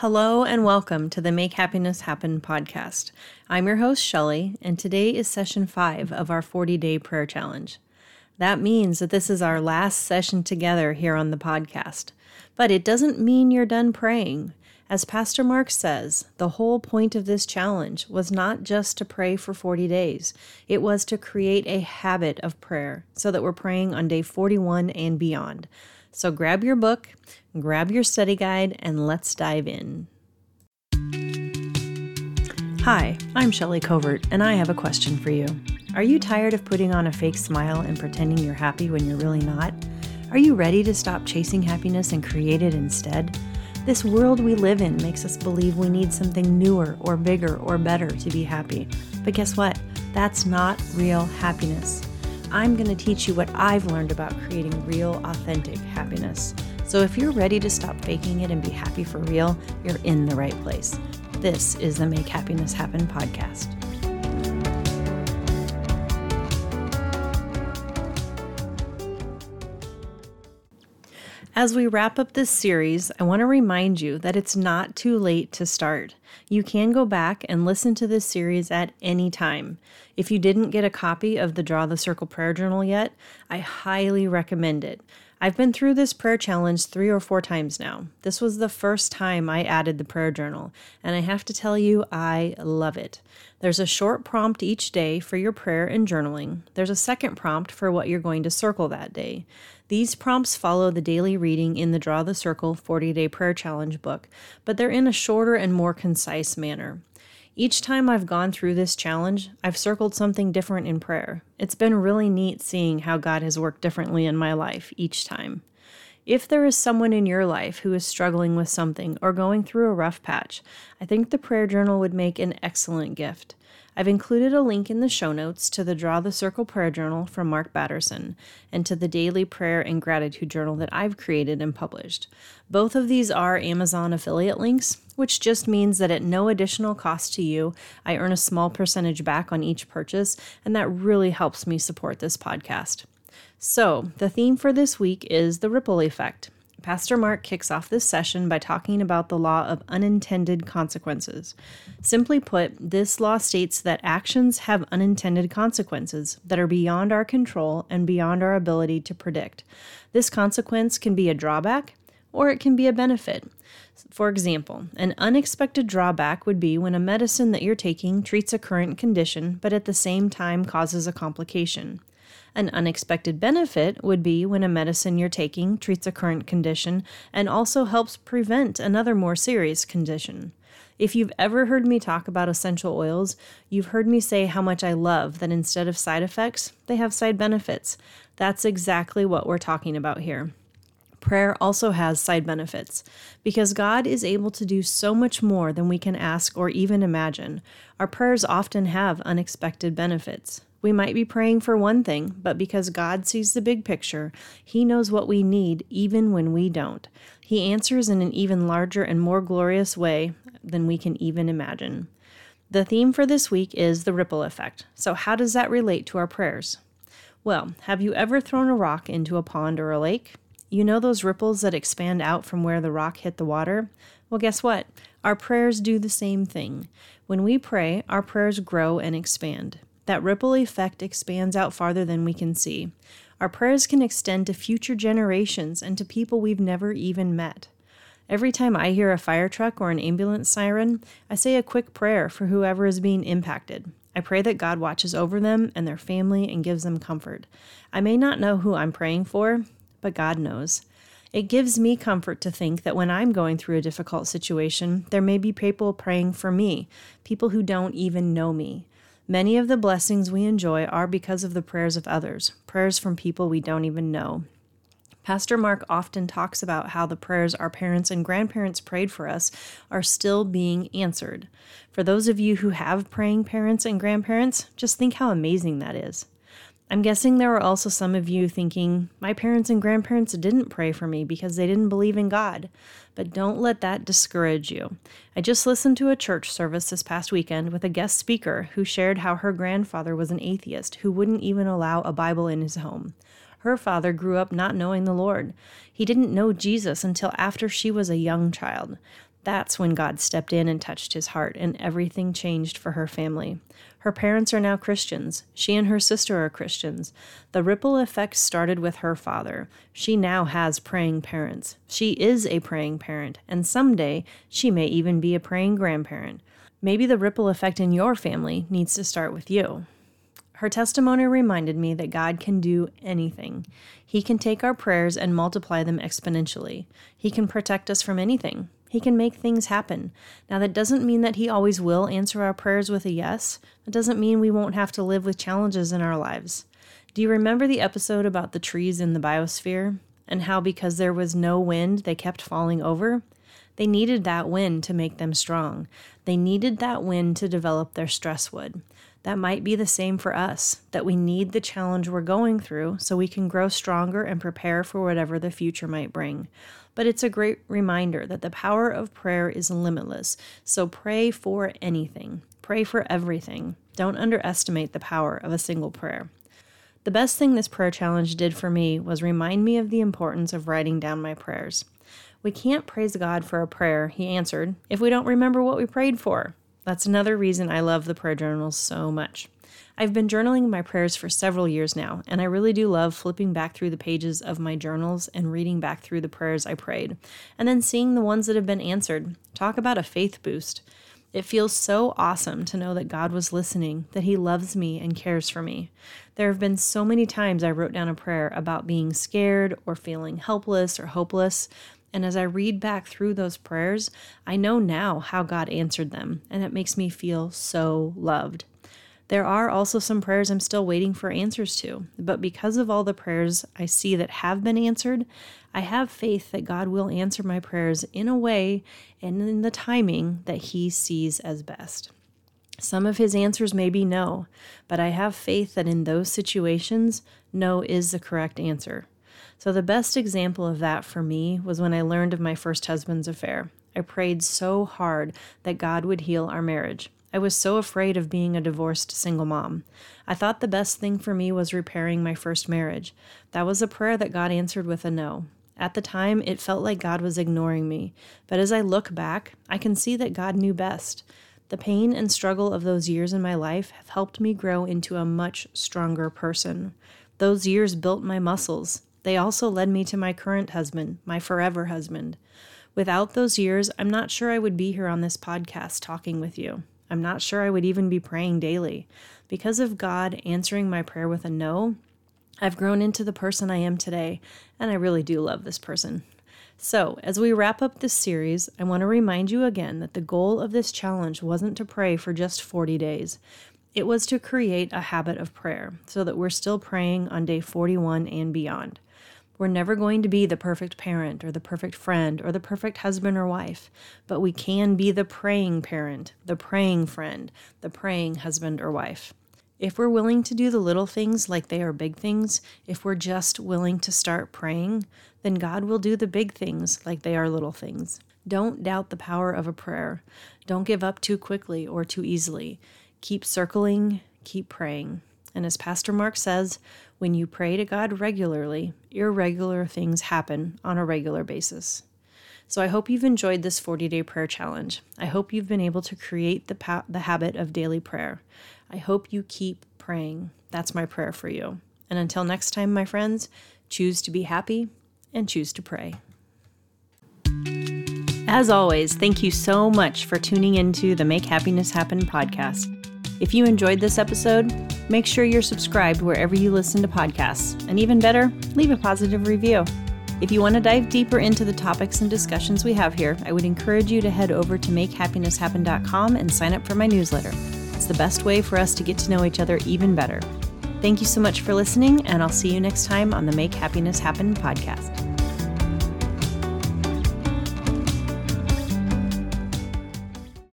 Hello and welcome to the Make Happiness Happen podcast. I'm your host, Shelly, and today is session five of our 40 day prayer challenge. That means that this is our last session together here on the podcast. But it doesn't mean you're done praying. As Pastor Mark says, the whole point of this challenge was not just to pray for 40 days, it was to create a habit of prayer so that we're praying on day 41 and beyond. So grab your book, grab your study guide, and let's dive in. Hi, I'm Shelly Covert, and I have a question for you. Are you tired of putting on a fake smile and pretending you're happy when you're really not? Are you ready to stop chasing happiness and create it instead? This world we live in makes us believe we need something newer or bigger or better to be happy. But guess what? That's not real happiness. I'm going to teach you what I've learned about creating real, authentic happiness. So if you're ready to stop faking it and be happy for real, you're in the right place. This is the Make Happiness Happen podcast. As we wrap up this series, I want to remind you that it's not too late to start. You can go back and listen to this series at any time. If you didn't get a copy of the Draw the Circle Prayer Journal yet, I highly recommend it. I've been through this prayer challenge three or four times now. This was the first time I added the prayer journal, and I have to tell you, I love it. There's a short prompt each day for your prayer and journaling. There's a second prompt for what you're going to circle that day. These prompts follow the daily reading in the Draw the Circle 40 Day Prayer Challenge book, but they're in a shorter and more concise manner. Each time I've gone through this challenge, I've circled something different in prayer. It's been really neat seeing how God has worked differently in my life each time. If there is someone in your life who is struggling with something or going through a rough patch, I think the prayer journal would make an excellent gift. I've included a link in the show notes to the Draw the Circle Prayer Journal from Mark Batterson and to the Daily Prayer and Gratitude Journal that I've created and published. Both of these are Amazon affiliate links, which just means that at no additional cost to you, I earn a small percentage back on each purchase, and that really helps me support this podcast. So, the theme for this week is the ripple effect. Pastor Mark kicks off this session by talking about the law of unintended consequences. Simply put, this law states that actions have unintended consequences that are beyond our control and beyond our ability to predict. This consequence can be a drawback or it can be a benefit. For example, an unexpected drawback would be when a medicine that you're taking treats a current condition but at the same time causes a complication. An unexpected benefit would be when a medicine you're taking treats a current condition and also helps prevent another more serious condition. If you've ever heard me talk about essential oils, you've heard me say how much I love that instead of side effects, they have side benefits. That's exactly what we're talking about here. Prayer also has side benefits because God is able to do so much more than we can ask or even imagine. Our prayers often have unexpected benefits. We might be praying for one thing, but because God sees the big picture, He knows what we need even when we don't. He answers in an even larger and more glorious way than we can even imagine. The theme for this week is the ripple effect. So, how does that relate to our prayers? Well, have you ever thrown a rock into a pond or a lake? You know those ripples that expand out from where the rock hit the water? Well, guess what? Our prayers do the same thing. When we pray, our prayers grow and expand. That ripple effect expands out farther than we can see. Our prayers can extend to future generations and to people we've never even met. Every time I hear a fire truck or an ambulance siren, I say a quick prayer for whoever is being impacted. I pray that God watches over them and their family and gives them comfort. I may not know who I'm praying for, but God knows. It gives me comfort to think that when I'm going through a difficult situation, there may be people praying for me, people who don't even know me. Many of the blessings we enjoy are because of the prayers of others, prayers from people we don't even know. Pastor Mark often talks about how the prayers our parents and grandparents prayed for us are still being answered. For those of you who have praying parents and grandparents, just think how amazing that is. I'm guessing there are also some of you thinking, my parents and grandparents didn't pray for me because they didn't believe in God. But don't let that discourage you. I just listened to a church service this past weekend with a guest speaker who shared how her grandfather was an atheist who wouldn't even allow a Bible in his home. Her father grew up not knowing the Lord. He didn't know Jesus until after she was a young child. That's when God stepped in and touched his heart, and everything changed for her family. Her parents are now Christians. She and her sister are Christians. The ripple effect started with her father. She now has praying parents. She is a praying parent, and someday she may even be a praying grandparent. Maybe the ripple effect in your family needs to start with you. Her testimony reminded me that God can do anything. He can take our prayers and multiply them exponentially. He can protect us from anything. He can make things happen. Now, that doesn't mean that He always will answer our prayers with a yes. It doesn't mean we won't have to live with challenges in our lives. Do you remember the episode about the trees in the biosphere and how because there was no wind, they kept falling over? They needed that wind to make them strong. They needed that wind to develop their stress wood. That might be the same for us, that we need the challenge we're going through so we can grow stronger and prepare for whatever the future might bring. But it's a great reminder that the power of prayer is limitless. So pray for anything, pray for everything. Don't underestimate the power of a single prayer. The best thing this prayer challenge did for me was remind me of the importance of writing down my prayers. We can't praise God for a prayer He answered if we don't remember what we prayed for. That's another reason I love the prayer journals so much. I've been journaling my prayers for several years now, and I really do love flipping back through the pages of my journals and reading back through the prayers I prayed, and then seeing the ones that have been answered. Talk about a faith boost. It feels so awesome to know that God was listening, that He loves me and cares for me. There have been so many times I wrote down a prayer about being scared or feeling helpless or hopeless. And as I read back through those prayers, I know now how God answered them, and it makes me feel so loved. There are also some prayers I'm still waiting for answers to, but because of all the prayers I see that have been answered, I have faith that God will answer my prayers in a way and in the timing that He sees as best. Some of His answers may be no, but I have faith that in those situations, no is the correct answer. So, the best example of that for me was when I learned of my first husband's affair. I prayed so hard that God would heal our marriage. I was so afraid of being a divorced single mom. I thought the best thing for me was repairing my first marriage. That was a prayer that God answered with a no. At the time, it felt like God was ignoring me, but as I look back, I can see that God knew best. The pain and struggle of those years in my life have helped me grow into a much stronger person. Those years built my muscles. They also led me to my current husband, my forever husband. Without those years, I'm not sure I would be here on this podcast talking with you. I'm not sure I would even be praying daily. Because of God answering my prayer with a no, I've grown into the person I am today, and I really do love this person. So, as we wrap up this series, I want to remind you again that the goal of this challenge wasn't to pray for just 40 days. It was to create a habit of prayer so that we're still praying on day 41 and beyond. We're never going to be the perfect parent or the perfect friend or the perfect husband or wife, but we can be the praying parent, the praying friend, the praying husband or wife. If we're willing to do the little things like they are big things, if we're just willing to start praying, then God will do the big things like they are little things. Don't doubt the power of a prayer. Don't give up too quickly or too easily. Keep circling, keep praying. And as Pastor Mark says, when you pray to God regularly, irregular things happen on a regular basis. So I hope you've enjoyed this 40 day prayer challenge. I hope you've been able to create the, pa- the habit of daily prayer. I hope you keep praying. That's my prayer for you. And until next time, my friends, choose to be happy and choose to pray. As always, thank you so much for tuning into the Make Happiness Happen podcast. If you enjoyed this episode, make sure you're subscribed wherever you listen to podcasts. And even better, leave a positive review. If you want to dive deeper into the topics and discussions we have here, I would encourage you to head over to makehappinesshappen.com and sign up for my newsletter. It's the best way for us to get to know each other even better. Thank you so much for listening, and I'll see you next time on the Make Happiness Happen podcast.